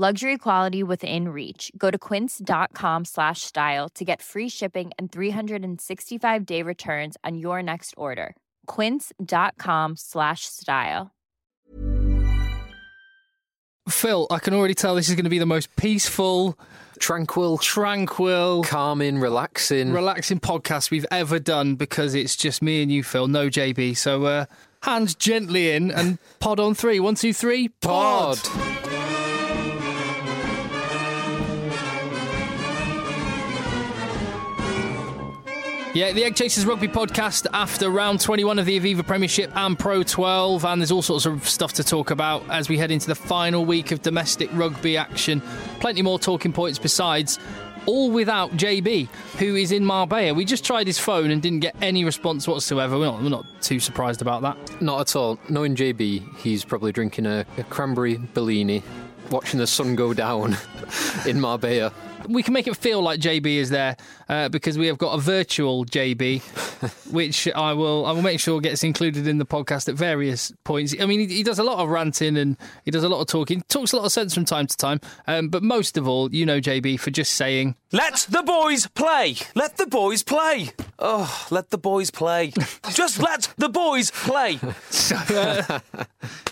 Luxury quality within reach. Go to quince.com slash style to get free shipping and 365 day returns on your next order. Quince.com slash style. Phil, I can already tell this is going to be the most peaceful, Tranquil, tranquil, calming, relaxing. relaxing podcast we've ever done because it's just me and you, Phil, no JB. So, uh, hands gently in and pod on three. One, two, three, pod. Yeah, the Egg Chasers Rugby podcast after round 21 of the Aviva Premiership and Pro 12. And there's all sorts of stuff to talk about as we head into the final week of domestic rugby action. Plenty more talking points besides. All without JB, who is in Marbella. We just tried his phone and didn't get any response whatsoever. We're not, we're not too surprised about that. Not at all. Knowing JB, he's probably drinking a, a cranberry Bellini, watching the sun go down in Marbella. We can make it feel like JB is there uh, because we have got a virtual JB, which I will I will make sure gets included in the podcast at various points. I mean, he, he does a lot of ranting and he does a lot of talking. Talks a lot of sense from time to time, um, but most of all, you know JB for just saying Let the boys play. Let the boys play. Oh, let the boys play. Just let the boys play. So, uh,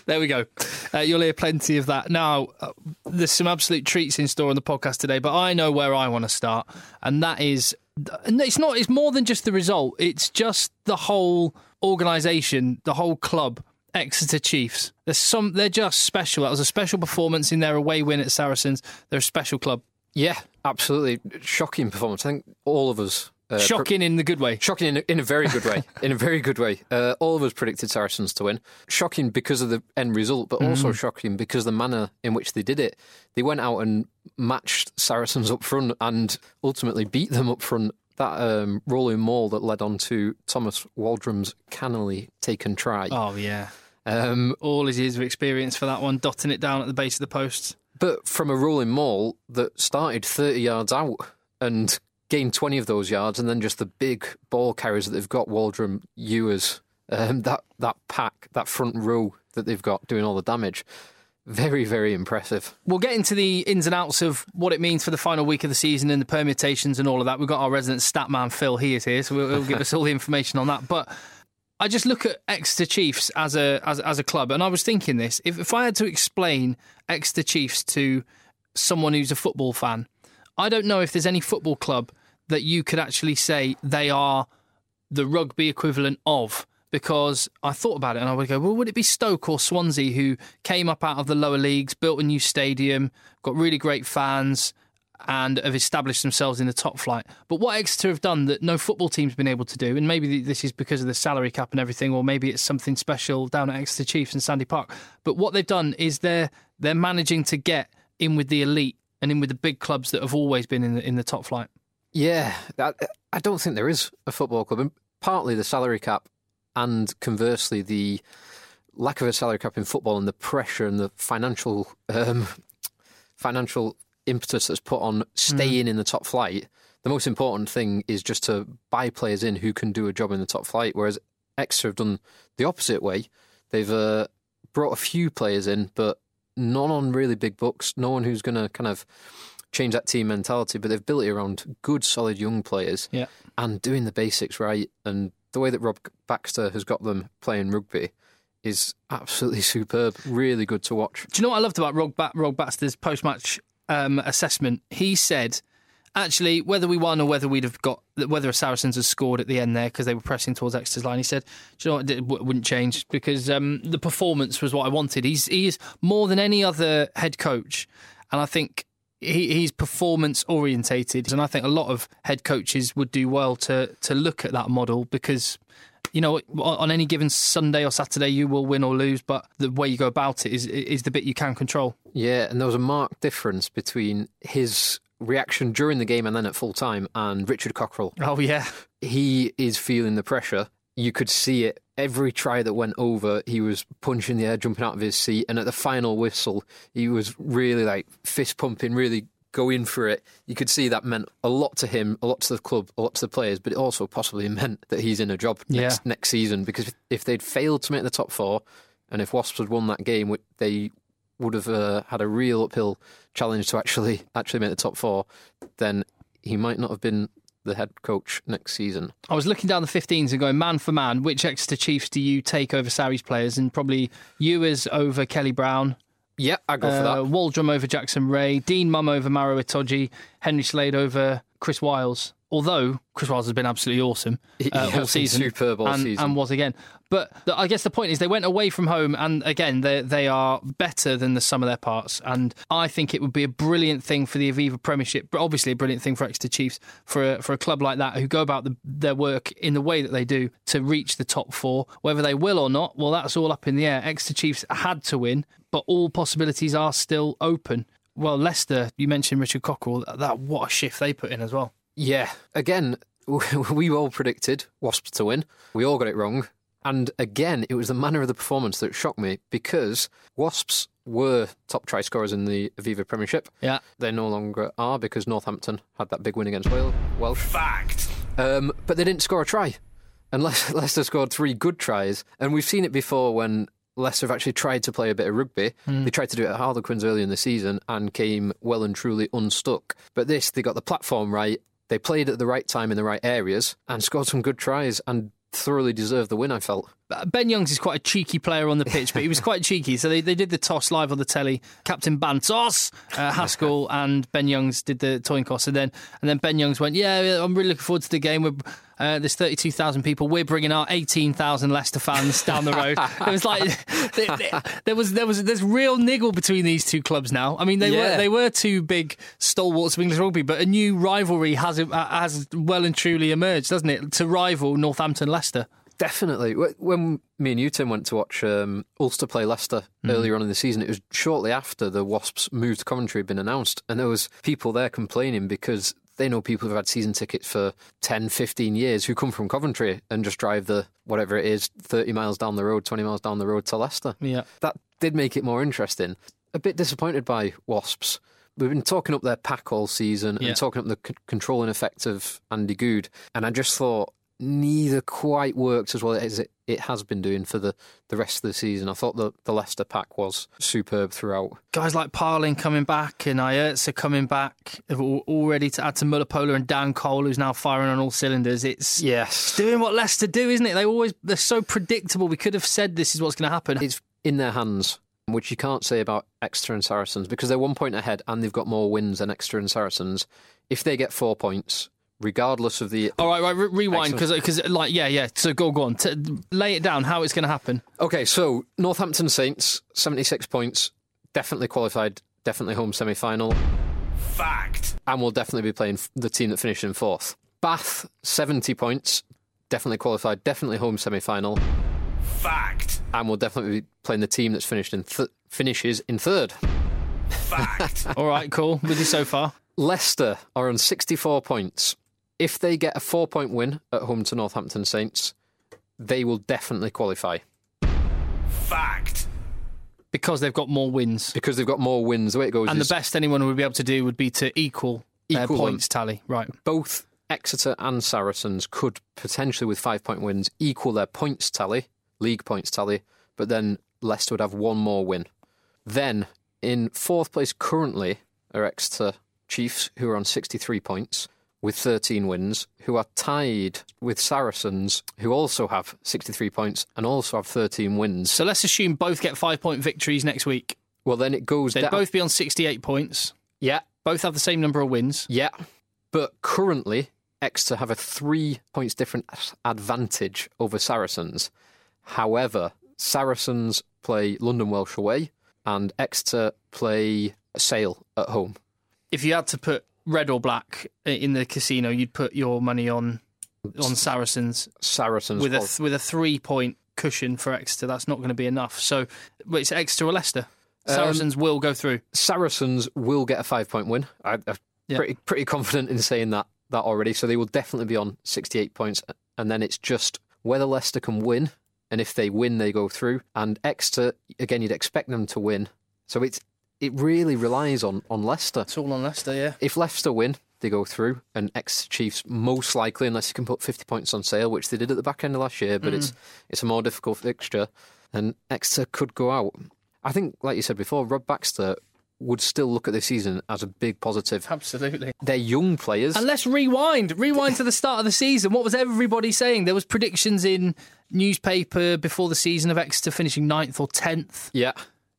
there we go. Uh, you'll hear plenty of that. Now, uh, there's some absolute treats in store on the podcast today, but I know where I want to start, and that is it's not. It's more than just the result. It's just the whole organisation, the whole club. Exeter Chiefs. There's some. They're just special. That was a special performance in their away win at Saracens. They're a special club. Yeah, absolutely. Shocking performance. I think all of us. Uh, Shocking in the good way. Shocking in a, in a very good way. in a very good way. Uh, all of us predicted Saracens to win. Shocking because of the end result, but also shocking because the manner in which they did it. They went out and matched Saracens up front and ultimately beat them up front. That um, rolling maul that led on to Thomas Waldrom's cannily taken try. Oh yeah. Um, All his years of experience for that one, dotting it down at the base of the posts. but from a rolling maul that started 30 yards out and gained 20 of those yards, and then just the big ball carriers that they've got, Waldrom, Ewers, um, that, that pack, that front row that they've got doing all the damage. Very, very impressive. We'll get into the ins and outs of what it means for the final week of the season and the permutations and all of that. We've got our resident stat man, Phil. He is here, so he'll, he'll give us all the information on that. But I just look at Exeter Chiefs as a as, as a club, and I was thinking this: if, if I had to explain Exeter Chiefs to someone who's a football fan, I don't know if there's any football club that you could actually say they are the rugby equivalent of. Because I thought about it and I would go, well, would it be Stoke or Swansea who came up out of the lower leagues, built a new stadium, got really great fans, and have established themselves in the top flight. But what Exeter have done that no football team's been able to do, and maybe this is because of the salary cap and everything, or maybe it's something special down at Exeter Chiefs and Sandy Park. But what they've done is they're they're managing to get in with the elite and in with the big clubs that have always been in the, in the top flight. Yeah, I, I don't think there is a football club, and partly the salary cap, and conversely the lack of a salary cap in football and the pressure and the financial um, financial impetus that's put on staying in the top flight. The most important thing is just to buy players in who can do a job in the top flight. Whereas Exeter have done the opposite way. They've uh, brought a few players in, but none on really big books. No one who's going to kind of change that team mentality. But they've built it around good, solid young players Yeah. and doing the basics right. And the way that Rob Baxter has got them playing rugby is absolutely superb. Really good to watch. Do you know what I loved about Rob, ba- Rog Baxter's post match um, assessment? He said, actually, whether we won or whether we'd have got, whether Saracens had scored at the end there because they were pressing towards Exeter's line, he said, Do you know what, it wouldn't change because um, the performance was what I wanted. He's he's more than any other head coach, and I think he, he's performance orientated, and I think a lot of head coaches would do well to to look at that model because. You know, on any given Sunday or Saturday, you will win or lose, but the way you go about it is is the bit you can control. Yeah, and there was a marked difference between his reaction during the game and then at full time and Richard Cockerill. Oh yeah, He is feeling the pressure. You could see it. Every try that went over, he was punching the air, jumping out of his seat, and at the final whistle, he was really like fist pumping, really going for it. You could see that meant a lot to him, a lot to the club, a lot to the players, but it also possibly meant that he's in a job next, Yeah. next season because if they'd failed to make the top four, and if Wasps had won that game, they would have uh, had a real uphill challenge to actually actually make the top four. Then he might not have been the head coach next season. I was looking down the 15s and going man for man. Which Exeter Chiefs do you take over Sarri's players? And probably you Ewers over Kelly Brown, Yeah, I go for uh, that. Waldrom over Jackson Wray, Dean Mumm over Maro Itoje, Henry Slade over Chris Wyles. Although Chris Wyles has been absolutely awesome uh, all season, superb all and, season. and was again. But the, I guess the point is they went away from home, and again they they are better than the sum of their parts. And I think it would be a brilliant thing for the Aviva Premiership, but obviously a brilliant thing for Exeter Chiefs for a, for a club like that who go about the, their work in the way that they do to reach the top four. Whether they will or not, well, that's all up in the air. Exeter Chiefs had to win, but all possibilities are still open. Well, Leicester, you mentioned Richard Cockerill. That what a shift they put in as well. Yeah, again, we all predicted Wasps to win. We all got it wrong. And again, it was the manner of the performance that shocked me because Wasps were top try scorers in the Aviva Premiership. Yeah. They no longer are because Northampton had that big win against Wales. Welsh. Fact. Um, but they didn't score a try. And Le- Leicester scored three good tries. And we've seen it before when Leicester have actually tried to play a bit of rugby. They tried to do it at Harlequins early in the season and came well and truly unstuck. But this, they got the platform right. They played at the right time in the right areas and scored some good tries and thoroughly deserved the win, I felt. Ben Youngs is quite a cheeky player on the pitch, but he was quite cheeky. So they, they did the toss live on the telly. Captain Bantos, uh, Haskell, and Ben Youngs did the toin toss, and then and then Ben Youngs went, "Yeah, yeah, I'm really looking forward to the game. We're, uh, there's 32,000 people. We're bringing our 18,000 Leicester fans down the road." it was like there, was there was there's real niggle between these two clubs now. I mean, they were they were two big stalwarts of English rugby, but a new rivalry has has well and truly emerged, doesn't it, to rival Northampton Leicester. Definitely. When me and you, Tim, went to watch um, Ulster play Leicester earlier on in the season, it was shortly after the Wasps' move to Coventry had been announced. And there was people there complaining because they know people who've had season tickets for 10, 15 years who come from Coventry and just drive the, whatever it is, 30 miles down the road, 20 miles down the road to Leicester. Yeah. That did make it more interesting. A bit disappointed by Wasps. We've been talking up their pack all season Yeah. and talking up the c- controlling effect of Andy Goode. And I just thought neither quite worked as well as it, it has been doing for the, the rest of the season. I thought the, the Leicester pack was superb throughout. guys like Parling coming back and Ayerza coming back, all, all ready to add to Mulipola and Dan Cole, who's now firing on all cylinders. It's Yes. doing what Leicester do, isn't it? They always they're so predictable. We could have said this is what's going to happen. It's in their hands, which you can't say about Exeter and Saracens because they're one point ahead and they've got more wins than Exeter and Saracens. If they get four points, regardless of the all right, right. Re- rewind because because like yeah, yeah. So go go on, T- lay it down. How it's going to happen? Okay, so Northampton Saints, 76 points, definitely qualified, definitely home semi final, Fact. and we'll definitely be playing the team that finished in fourth. Bath, 70 points, definitely qualified, definitely home semi final, Fact. and we'll definitely be playing the team that's finished in th- finishes in third. Fact. All right, cool. With you so far. Leicester are on 64 points. If they get a four point win at home to Northampton Saints, they will definitely qualify Fact. Because they've got more wins. because they've got more wins. The way it goes And the best anyone would be able to do would be to equal their Equal them. points tally. Right. both Exeter and Saracens could potentially, with five point wins, equal their points tally, league points tally, but then Leicester would have one more win. Then, in fourth place currently are Exeter Chiefs, who are on 63 points with 13 wins, who are tied with Saracens, who also have 63 points and also have 13 wins. So let's assume both get five point victories next week. well, then it goes They'd down. both be on 68 points. yeah, Both have the same number of wins. yeah. But currently, Exeter have a three points different advantage over Saracens. However, Saracens play London Welsh away, and Exeter play Sale at home. If you had to put red or black in the casino, you'd put your money on on Saracens Saracens with a with a three point cushion for Exeter. That's not going to be enough. So, it's Exeter or Leicester. Um, Saracens will go through. Saracens will get a five point win. I, I'm Yeah. pretty pretty confident in saying that that already. So they will definitely be on 68 points, and then it's just whether Leicester can win, and if they win, they go through. And Exeter, again, you'd expect them to win. So it's it really relies on on Leicester. It's all on Leicester, yeah. If Leicester win, they go through, and Exeter Chiefs most likely, unless you can put 50 points on sale, which they did at the back end of last year, but it's mm. it's a more difficult fixture, and Exeter could go out. I think, like you said before, Rob Baxter would still look at this season as a big positive. Absolutely. They're young players. And let's rewind. Rewind to the start of the season. What was everybody saying? There was predictions in newspaper before the season of Exeter finishing ninth or tenth. yeah.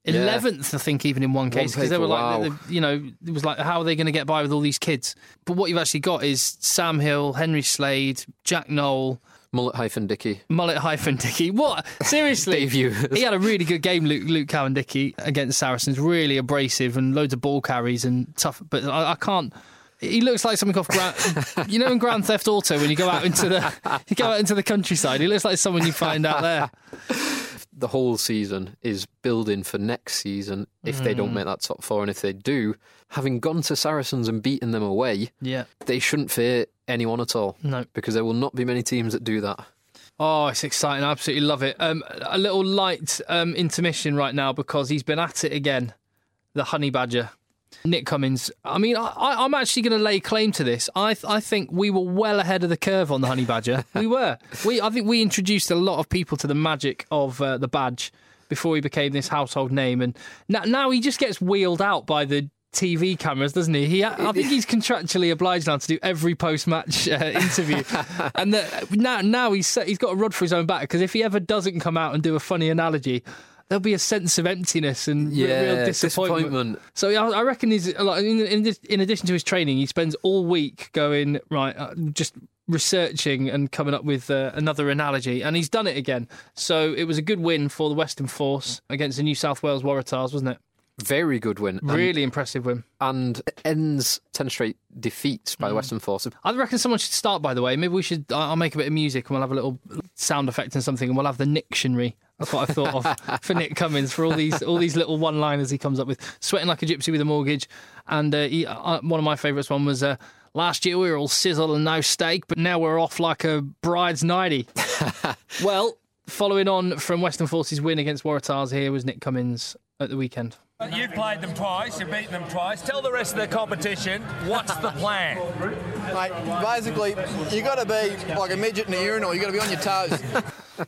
Yeah. Eleventh, I think, even in one case, because they were like, wow. the- you know, it was like, how are they going to get by with all these kids? But what you've actually got is Sam Hill, Henry Slade, Jack Nowell, Mullet hyphen Dicky. Mullet hyphen Dicky. What? Seriously? He had a really good game, Luke, Luke Cowan-Dickie, against Saracens. Really abrasive and loads of ball carries and tough. But I, I can't. He looks like something off Grand. you know, in Grand Theft Auto, when you go out into the you go out into the countryside, he looks like someone you find out there. The whole season is building for next season if they Mm. don't make that top four, and if they do, having gone to Saracens and beaten them away, Yeah. they shouldn't fear anyone at all. No. because there will not be many teams that do that. Oh, it's exciting! I absolutely love it. Um, a little light um, intermission right now because he's been at it again. The honey badger, Nick Cummins. I mean, I, I'm actually going to lay claim to this. I th- I think we were well ahead of the curve on the honey badger. we were. We I think we introduced a lot of people to the magic of uh, the badge before he became this household name, and now, now he just gets wheeled out by the. TV cameras, doesn't he? He, I think he's contractually obliged now to do every post-match uh, interview, and that now, now he's set- he's got a rod for his own back because if he ever doesn't come out and do a funny analogy, there'll be a sense of emptiness and re- real disappointment. disappointment. So I I reckon he's like in, in, in addition to his training, he spends all week going right, uh, just researching and coming up with uh, another analogy, and he's done it again. So it was a good win for the Western Force against the New South Wales Waratahs, wasn't it? Very good win. And- Really impressive win. And, ends 10 straight defeats Mm. by the Western Force. I reckon someone should start. By the way, maybe we should. I'll make a bit of music and we'll have a little sound effect and something, and we'll have the Nictionary. That's what I thought of for Nick Cummins for all these all these little one-liners he comes up with. Sweating like a gypsy with a mortgage, and uh, he, uh, one of my favourites one was. Uh, Last year we were all sizzle and no steak, but now we're off like a bride's nighty. well, following on from Western Force's win against Waratahs, here was Nick Cummins at the weekend. You've played them twice, you've beaten them twice. Tell the rest of the competition what's the plan. Mate, basically, you've got to be like a midget in a urinal. you've got to be on your toes.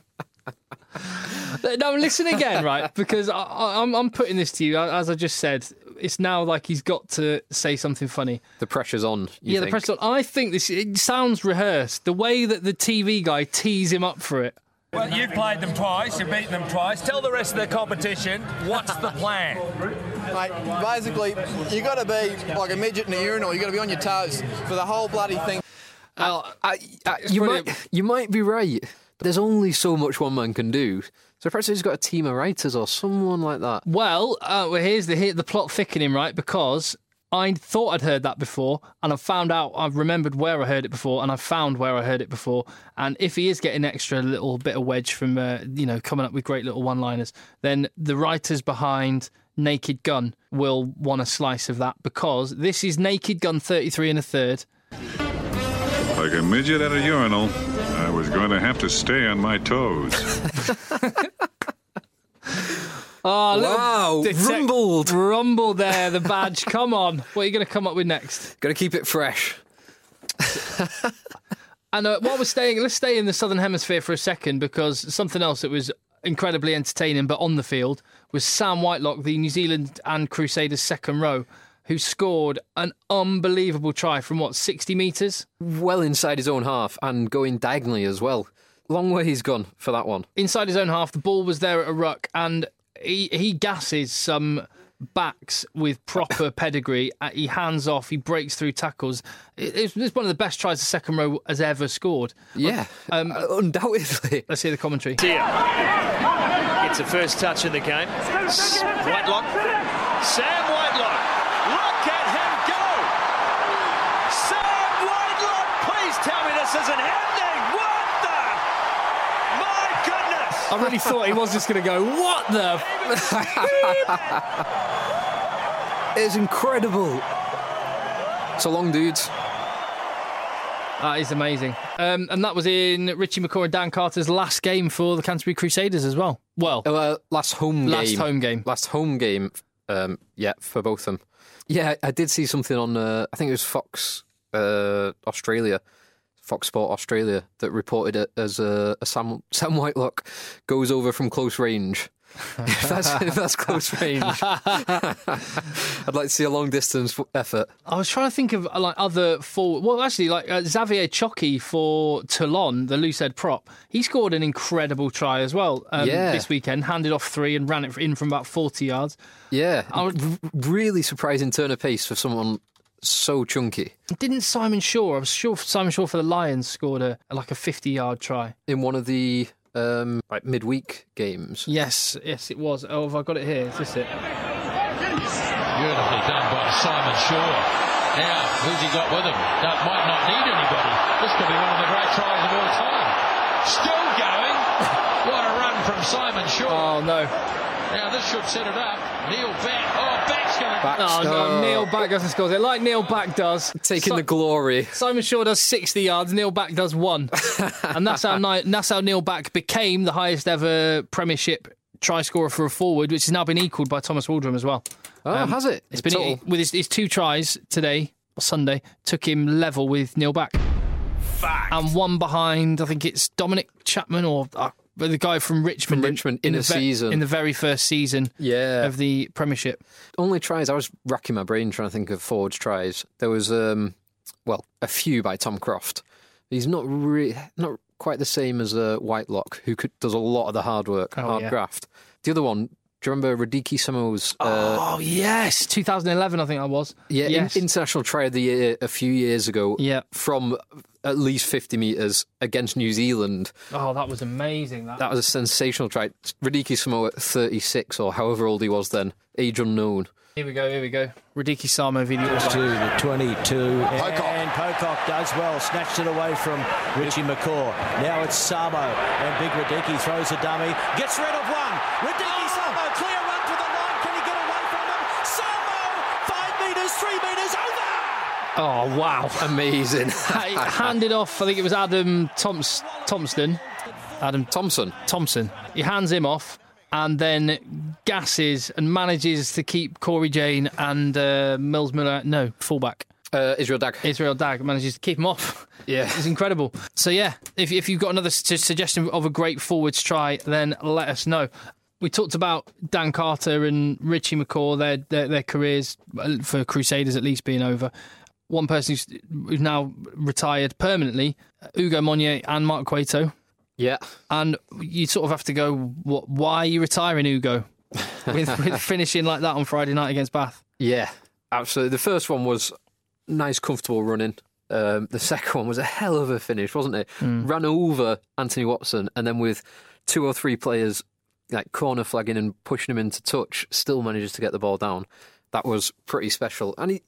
No, listen again, right? Because I, I, I'm, I'm putting this to you, as I just said. It's now like he's got to say something funny. The pressure's on. You yeah, the pressure's on. I think this it sounds rehearsed. The way that the TV guy tees him up for it. Well, you've played them twice, you've beaten them twice. Tell the rest of the competition what's the plan. Mate, basically, you've got to be like a midget in a urinal. You've got to be on your toes for the whole bloody thing. Well, I, I, you, brilliant. might, you might be right. There's only so much one man can do. So perhaps he's got a team of writers or someone like that. well, uh, well here's the here, the plot thickening, right? Because I thought I'd heard that before, and I've found out. I've remembered where I heard it before, and I've found where I heard it before. And if he is getting extra little bit of wedge from, uh, you know, coming up with great little one-liners, then the writers behind Naked Gun will want a slice of that because this is Naked Gun 33 and a third. Like a midget at a urinal, I was going to have to stay on my toes. Oh, Wow, detec- rumbled. rumble there, the badge. Come on, what are you going to come up with next? Got to keep it fresh. And uh, while we're staying, let's stay in the southern hemisphere for a second because something else that was incredibly entertaining, but on the field, was Sam Whitelock, the New Zealand and Crusaders second row, who scored an unbelievable try from what sixty metres Well inside his own half and going diagonally as well. Long way he's gone for that one. inside his own half. The ball was there at a ruck, and he he gasses some backs with proper pedigree. Uh, He hands off, he breaks through tackles. It's, it's one of the best tries the second row has ever scored. Yeah, Um, uh, undoubtedly. Let's hear the commentary. It's a first touch in the game. S- Whitelock. Sam I really thought he was just going to go, what the? It's incredible. So long, dudes. That is amazing. Um, and that was in Richie McCaw and Dan Carter's last game for the Canterbury Crusaders as well. Well, Uh, last home game. Last home game. Last home game. Um, yeah, for both of them. Yeah, I did see something on. Uh, I think it was Fox uh, Australia, Fox Sport Australia, that reported it as a, a Sam Sam Whitelock goes over from close range. if, that's, if that's close range, I'd like to see a long distance effort. I was trying to think of like other forward. Well, actually, like uh, Xavier Chiocci for Toulon, the loose head prop, he scored an incredible try as well um, Yeah. this weekend. Handed off three and ran it in from about forty yards. Yeah, r- really surprising turn of pace for someone so chunky. Didn't Simon Shaw? I'm sure Simon Shaw for the Lions scored a like a fifty-yard try. in one of the um, like midweek games. Yes, yes, it was. Oh, have I got it here? Is this it? Beautifully done by Simon Shaw. Now, who's he got with him? That might not need anybody. This could be one of the great tries of all time. Still going. What a run from Simon Shaw. Oh no! Now, this should set it up. Neil Back. Oh, Back's going to. Back- Oh no! Neil Back doesn't score it like Neil Back does. Taking Si- the glory. Simon Shaw does 60 yards, Neil Back does one. and that's how, Ni- that's how Neil Back became the highest ever Premiership try scorer for a forward, which has now been equalled by Thomas Waldrom as well. Oh, Um, has it? It's been Total. with his, his two tries today, or Sunday, took him level with Neil Back. And one behind, I think it's Dominic Chapman or uh, the guy from Richmond. From Richmond in the a season. In the very first season Yeah. of the Premiership. Only tries. I was racking my brain trying to think of forwards tries. There was, um, well, a few by Tom Croft. He's not re- not quite the same as uh, Whitelock, who could, does a lot of the hard work, Oh, hard yeah. graft. The other one, do you remember Radike Samo's? Uh, oh, yes. 2011, I think I was. yeah, in- yes. international try of the year a few years ago. Yeah. from at least fifty meters against New Zealand. Oh, that was amazing. That, That was a sensational try. Radike Samo at thirty six or however old he was then, age unknown. Here we go, here we go. Radike Samo video. to the 22. And Pocock does well. Snatched it away from Richie McCaw. Now it's Samo. And Big Radike throws a dummy. Gets rid of one. Radike Oh, wow. Amazing. Handed off, I think it was Adam Thoms- Thompson. Adam Thompson. Thompson. He hands him off and then gasses and manages to keep Cory Jane and uh, Mills Miller, no, fullback. Uh, Israel Dagg. Israel Dagg manages to keep him off. Yeah. It's incredible. So, yeah, if, if you've got another su- suggestion of a great forwards try, then let us know. We talked about Dan Carter and Richie McCaw, their, their, their careers uh, for Crusaders at least being over. One person who's, who's now retired permanently, Ugo Monye and Mark Cueto. Yeah. And you sort of have to go, what, why are you retiring, Ugo? with, with finishing like that on Friday night against Bath. Yeah, absolutely. The first one was nice, comfortable running. Um, the second one was a hell of a finish, wasn't it? Ran over Anthony Watson, and then with two or three players like corner flagging and pushing him into touch, still manages to get the ball down. That was pretty special. And he,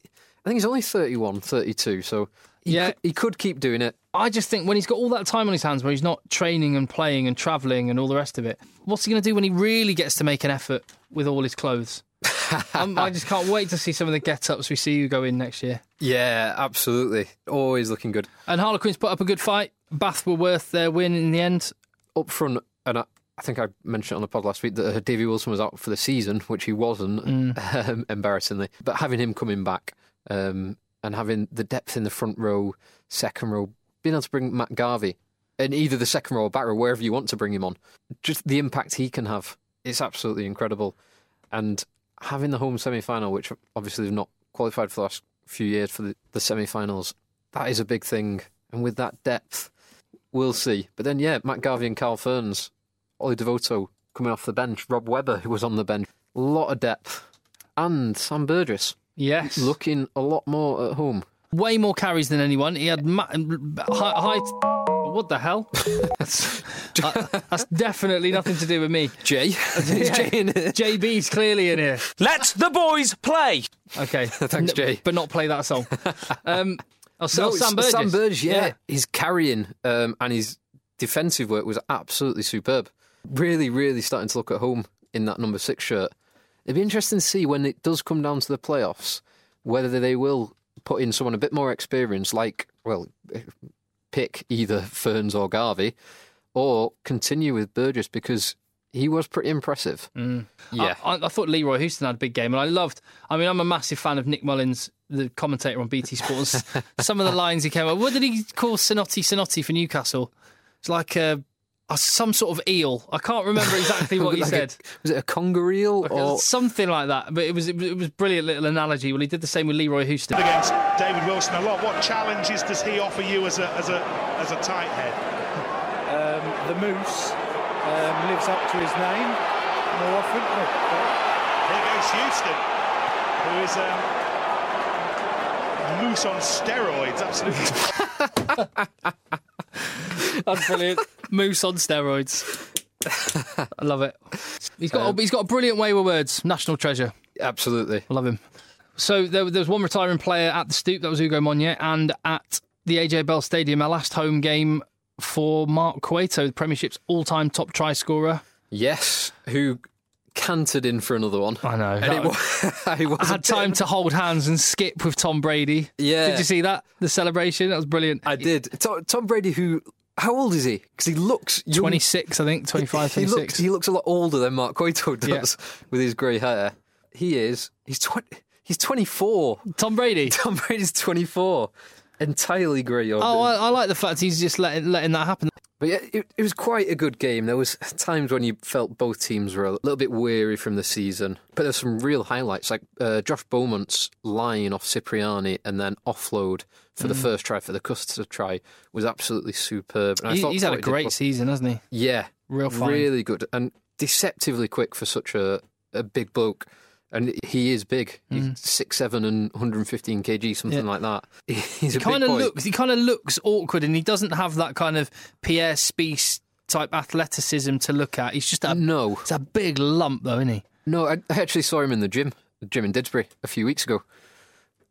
I think he's only 31, 32, so he, Yeah. could, he could keep doing it. I just think when he's got all that time on his hands where he's not training and playing and travelling and all the rest of it, what's he going to do when he really gets to make an effort with all his clothes? I'm, just can't wait to see some of the get ups we see you go in next year. Yeah, absolutely. Always looking good. And Harlequins put up a good fight. Bath were worth their win in the end. up front, and I, think I mentioned it on the pod last week that uh, Davy Wilson was out for the season, which he wasn't, um, embarrassingly. But having him coming back um, and having the depth in the front row, second row, being able to bring Matt Garvey in either the second row or back row, wherever you want to bring him on, just the impact he can have, it's absolutely incredible. And having the home semi final, which obviously they've not qualified for the last few years for the, the semi finals, that is a big thing. And with that depth, We'll see. But then, yeah, Matt Garvey and Carl Fearns, Ollie Devoto coming off the bench, Rob Webber, who was on the bench. A lot of depth. and Sam Burgess Yes. looking a lot more at home. way more carries than anyone. He had ma- high, high. What the hell? that's, uh, that's definitely nothing to do with me. Jay, Is Jay in here? JB's clearly in here. Let the boys play. Okay, Thanks, Jay. but not play that song. Um, oh, so No, Sam Burgess. Sam Burgess, yeah. His carrying um, and his defensive work was absolutely superb. Really, really starting to look at home in that number six shirt. It'd be interesting to see when it does come down to the playoffs whether they will put in someone a bit more experienced, like, well, pick either Fearns or Garvey, or continue with Burgess because he was pretty impressive. Mm. Yeah. I, I, thought Leroy Houston had a big game, and I loved. I mean, I'm a massive fan of Nick Mullins, the commentator on BT Sports. Some of the lines he came up. What did he call Sinoti Sinoti for Newcastle? It's like a some sort of eel. I can't remember exactly what he Like a- said. was it a conger eel or Something like that, but it was it was- it was brilliant little analogy. Well, he did the same with Leroy Houston. against David Wilson a lot. What challenges does he offer you as a as a as a tight head? Um, the Moose um, lives up to his name more often. Oh, Here goes Houston, who is um, moose on steroids. Absolutely. That's brilliant. Moose on steroids. I love it. He's got a, um, he's got a brilliant way with words. National treasure. absolutely. I love him. So there, there was one retiring player at the Stoop. That was Hugo Monye, and at the AJ Bell Stadium, our last home game for Mark Cueto, the Premiership's all-time top try scorer. Yes, who cantered in for another one. I know. And it was- I had time to hold hands and skip with Tom Brady. Yeah. Did you see that? The celebration? That was brilliant. I did. Tom Brady, who how old is he? Because he looks young. 26, I think. 25, He looks he looks a lot older than Mark Yeah. does with his grey hair. He is. He's twenty. He's twenty four. Tom Brady. Tom Brady's twenty four. Entirely grey. Oh, I, I like the fact he's just letting, letting that happen. But yeah, it, it was quite a good game. There was times when you felt both teams were a little bit weary from the season, but there's some real highlights, like uh, Josh Beaumont's line off Cipriani and then offload for the first try for the Custer try was absolutely superb. And Mm. He- he's had a Courtney did great season, hasn't he? Yeah, Real fine. really good and deceptively quick for such a, a big bloke. And he is big. He's six seven and 115 kg, something Mm. Yeah. like that. He's He kind of looks. He kind of looks awkward, and he doesn't have that kind of Pierre Spies type athleticism to look at. He's just a No, It's a big lump, though, isn't he? no. I, I actually saw him in the gym, the gym in Didsbury, a few weeks ago.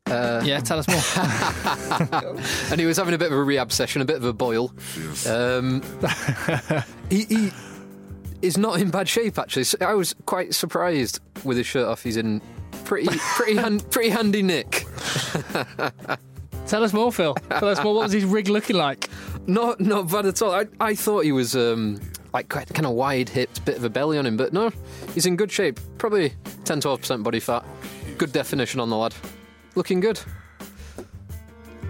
yeah, tell us more. and he was having a bit of a rehab session, a bit of a boil. Um, he, he is not in bad shape actually. So I was quite surprised with his shirt off. He's in pretty, pretty, hand, pretty handy nick. tell us more, Phil. Tell us more. What was his rig looking like? Not, not bad at all. I, I thought he was um, like quite kind of wide hipped, bit of a belly on him, but no, he's in good shape. Probably 10 12 percent body fat. Good definition on the lad. Looking good.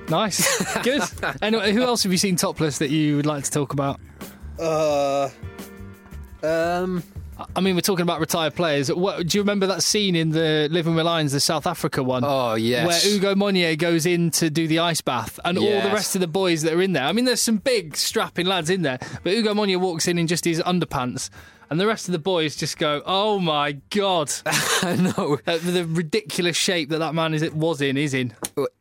Nice, good. Anyway, who else have you seen topless that you would like to talk about? Uh, um, I mean, we're talking about retired players. What, do you remember that scene in the Living with Lions, the South Africa one? oh yes. Where Hugo Monye goes in to do the ice bath, and all the rest of the boys that are in there. I mean, there's some big strapping lads in there, but Hugo Monye walks in in just his underpants, and the rest of the boys just go, "Oh my god!" I know. Uh, the ridiculous shape that that man is it was in is in.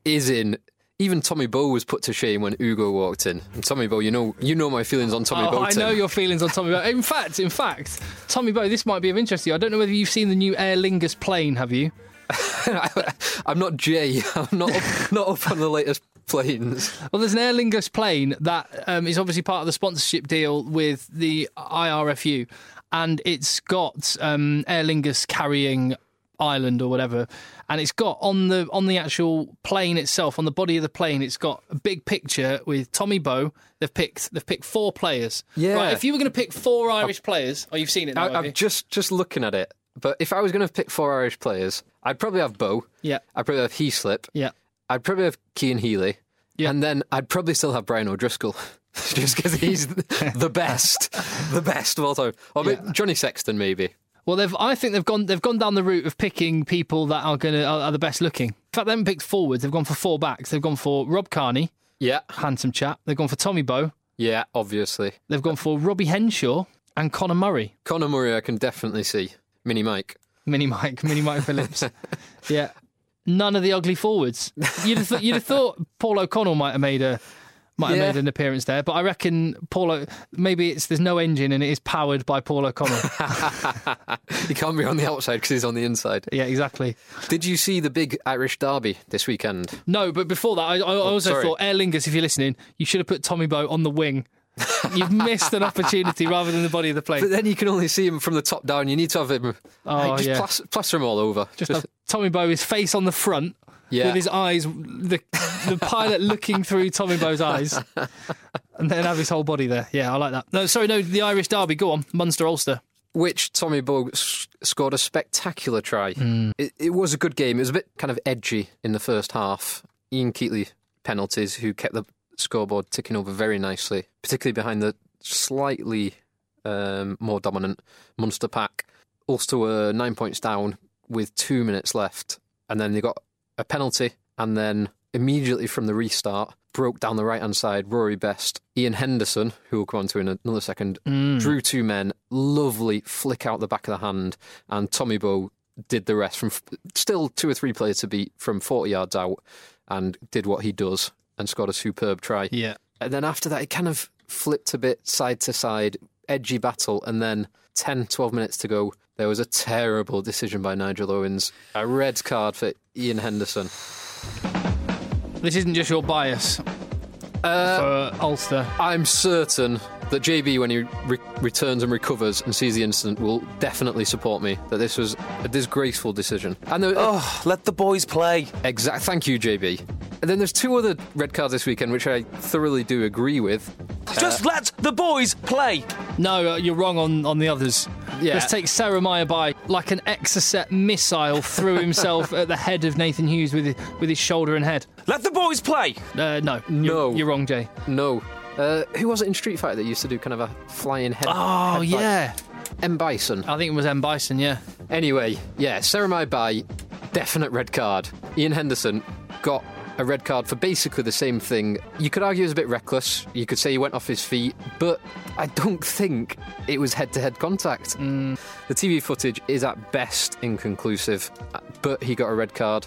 is in. Even Tommy Bowe was put to shame when Ugo walked in. And Tommy Bowe, you know, you know my feelings on Tommy Oh, Bowe. I know your feelings on Tommy Bowe. In fact, in fact, Tommy Bowe, this might be of interest to you. I don't know whether you've seen the new Aer Lingus plane. Have you? I'm not Jay. I'm not up, not up on the latest planes. Well, there's an Aer Lingus plane that um, is obviously part of the sponsorship deal with the IRFU, and it's got um, Aer Lingus carrying Ireland or whatever, and it's got on the on the actual plane itself, on the body of the plane, it's got a big picture with Tommy Bowe. They've picked they've picked four players. Yeah. Right, if you were going to pick four Irish players, oh, you've seen it now. I, I'm just just looking at it. But if I was going to pick four Irish players, I'd probably have Bowe. Yeah, I'd probably have Heaslip. yeah. I'd probably have Cian Healy. Yeah. And then I'd probably still have Brian O'Driscoll. just because he's the best, the best of all time. Or maybe Johnny Sexton, maybe. Well, they've. I think they've gone. They've gone down the route of picking people that are going to are, are the best looking. In fact, they haven't picked forwards. They've gone for four backs. They've gone for Rob Kearney, Yeah, handsome chap. They've gone for Tommy Bowe. yeah, obviously. They've gone for Robbie Henshaw and Conor Murray. Conor Murray, I can definitely see. Mini Mike. Mini Mike, Mini Mike Phillips. yeah. None of the ugly forwards. You'd have, th- you'd have thought Paul O'Connell might have made a might have Yeah. made an appearance there, but I reckon Paul. O- maybe it's there's no engine and it is powered by Paul O'Connell. he can't be on the outside because he's on the inside. yeah, exactly. Did you see the big Irish derby this weekend? No, but before that, I, I oh, also Oh, sorry. thought Aer Lingus, if you're listening, you should have put Tommy Bowe on the wing. You've missed an opportunity rather than the body of the plate. But then you can only see him from the top down. You need to have him. Oh, like, just yeah. plaster, plaster him all over. Just have Tommy Bowe, his face on the front, Yeah. with his eyes, the the pilot looking through Tommy Bowe's eyes, and then have his whole body there. Yeah, I like that. No, sorry, no, the Irish Derby. Go on, Munster Ulster. which Tommy Bowe s- scored a spectacular try. Hmm. It, it was a good game. It was a bit kind of edgy in the first half. Ian Keatley penalties, who kept the scoreboard ticking over very nicely, particularly behind the slightly um, more dominant Munster pack. Ulster were nine points down with two minutes left, and then they got a penalty, and then immediately from the restart, broke down the right hand side. Rory Best, Ian Henderson, who we'll come on to in another second, mm. drew two men. Lovely flick out the back of the hand, and Tommy Bowe did the rest from f- still two or three players to beat from 40 yards out and did what he does and scored a superb try. Yeah. And then after that, it kind of flipped a bit side to side, edgy battle. And then 10, 12 minutes to go, there was a terrible decision by Nigel Owens. A red card for Ian Henderson. This isn't just your bias for Ulster. I'm certain that JB, when he re- returns and recovers and sees the incident, will definitely support me that this was a disgraceful decision. And there, Oh, let the boys play. exact. Thank you, JB. And then there's two other red cards this weekend, which I thoroughly do agree with. Just let the boys play. No, uh, you're wrong on, on the others. Yeah. Let's take Seremaia Bai like an Exocet missile threw himself at the head of Nathan Hughes with his, with his shoulder and head. Let the boys play. Uh, no, No. you're, you're wrong, Jay. No. Uh, who was it in Street Fighter that used to do kind of a flying head? Oh headbutt? yeah, M. Bison. I think it was M Bison. Yeah, Anyway, yeah, Seremaia Bai definite red card. Ian Henderson got a red card for basically the same thing. You could argue it was a bit reckless. You could say he went off his feet, but I don't think it was head to head contact. Hmm. The TV footage is at best inconclusive, but he got a red card.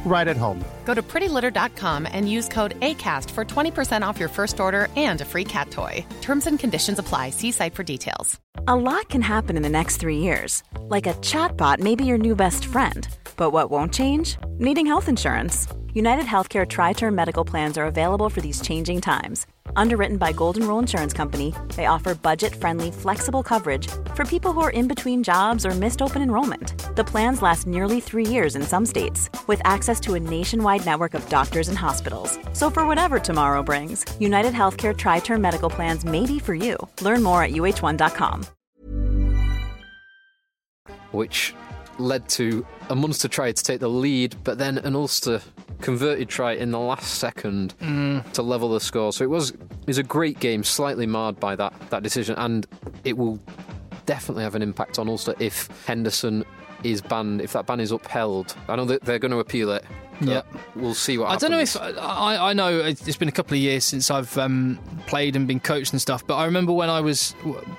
right at home. Go to prettylitter.com and use code ACAST for 20% off your first order and a free cat toy. Terms and conditions apply. See site for details. A lot can happen in the next three years. Like a chatbot may be your new best friend. But what won't change? Needing health insurance. United Healthcare Tri Term Medical Plans are available for these changing times. Underwritten by Golden Rule Insurance Company, they offer budget friendly, flexible coverage for people who are in between jobs or missed open enrollment. The plans last nearly three years in some states, with access to a nationwide network of doctors and hospitals. So, for whatever tomorrow brings, United Healthcare Tri Term Medical Plans may be for you. Learn more at uh1.com. which led to a Munster try to take the lead, but then an Ulster converted try in the last second mm. to level the score. So it was it was a great game, slightly marred by that that decision, and it will definitely have an impact on Ulster if Henderson is banned, if that ban is upheld. I know that they're going to appeal it. Yeah. we'll see what I happens. don't know if I, I know it's been a couple of years since I've um, played and been coached and stuff, but I remember when I was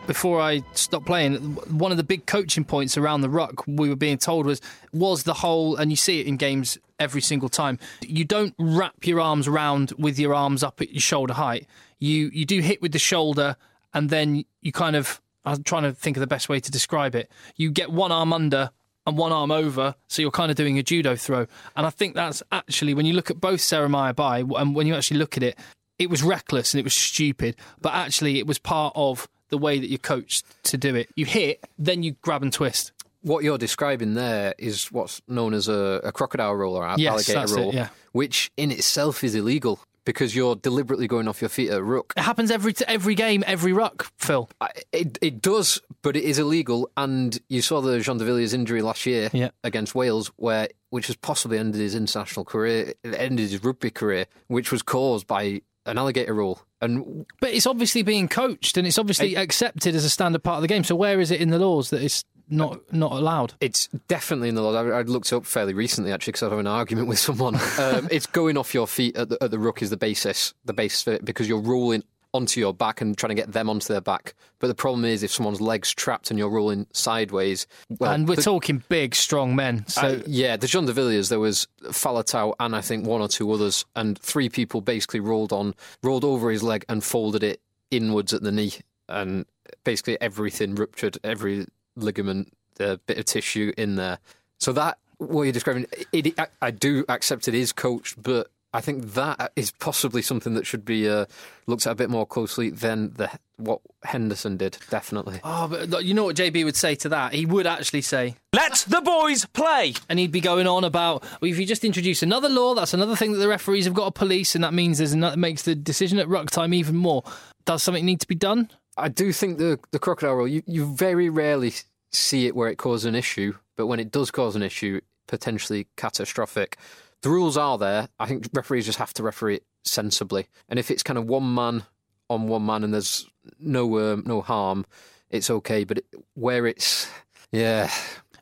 before I stopped playing, one of the big coaching points around the ruck we were being told was was the whole, and you see it in games every single time. You don't wrap your arms round with your arms up at your shoulder height. You you do hit with the shoulder, and then you kind of. I'm trying to think of the best way to describe it. You get one arm under and one arm over, so you're kind of doing a judo throw. And I think that's actually, when you look at both Sarah by, and when you actually look at it, it was reckless and it was stupid, but actually it was part of the way that you're coached to do it. You hit, then you grab and twist. What you're describing there is what's known as a, a crocodile roll or a Yes, alligator it, roll, yeah. which in itself is illegal because you're deliberately going off your feet at a ruck. It happens every every game, every ruck, Phil. It it does, but it is illegal. And you saw the Jean de Villiers injury last year Yeah. against Wales, where which has possibly ended his international career, it ended his rugby career, which was caused by an alligator rule. And But it's obviously being coached and it's obviously accepted as a standard part of the game. So where is it in the laws that it's not not allowed? It's definitely in the law. I, I looked up fairly recently, actually, because I was having an argument with someone. um, it's going off your feet at the, at the ruck is the basis, the base for it, because you're rolling onto your back and trying to get them onto their back. But the problem is if someone's legs trapped and you're rolling sideways. Well, and we're the- talking big, strong men. So uh, yeah, the Jean de Villiers, there was Faletau and I think one or two others, and three people basically rolled on, rolled over his leg and folded it inwards at the knee, and basically everything ruptured, every ligament, the bit of tissue in there. So that what you're describing, it, I, I do accept it is coached, but I think that is possibly something that should be uh, looked at a bit more closely than the what Henderson did. Definitely. Oh, but you know what JB would say to that? He would actually say, "Let the boys play," and he'd be going on about, well, if you just introduce another law, that's another thing that the referees have got to police, and that means there's another, makes the decision at ruck time even more. Does something need to be done? I do think the the crocodile rule. You you very rarely see it where it causes an issue, but when it does cause an issue, potentially catastrophic. The rules are there. I think referees just have to referee it sensibly. And if it's kind of one man on one man and there's no um, no harm, it's okay. But it, where it's yeah,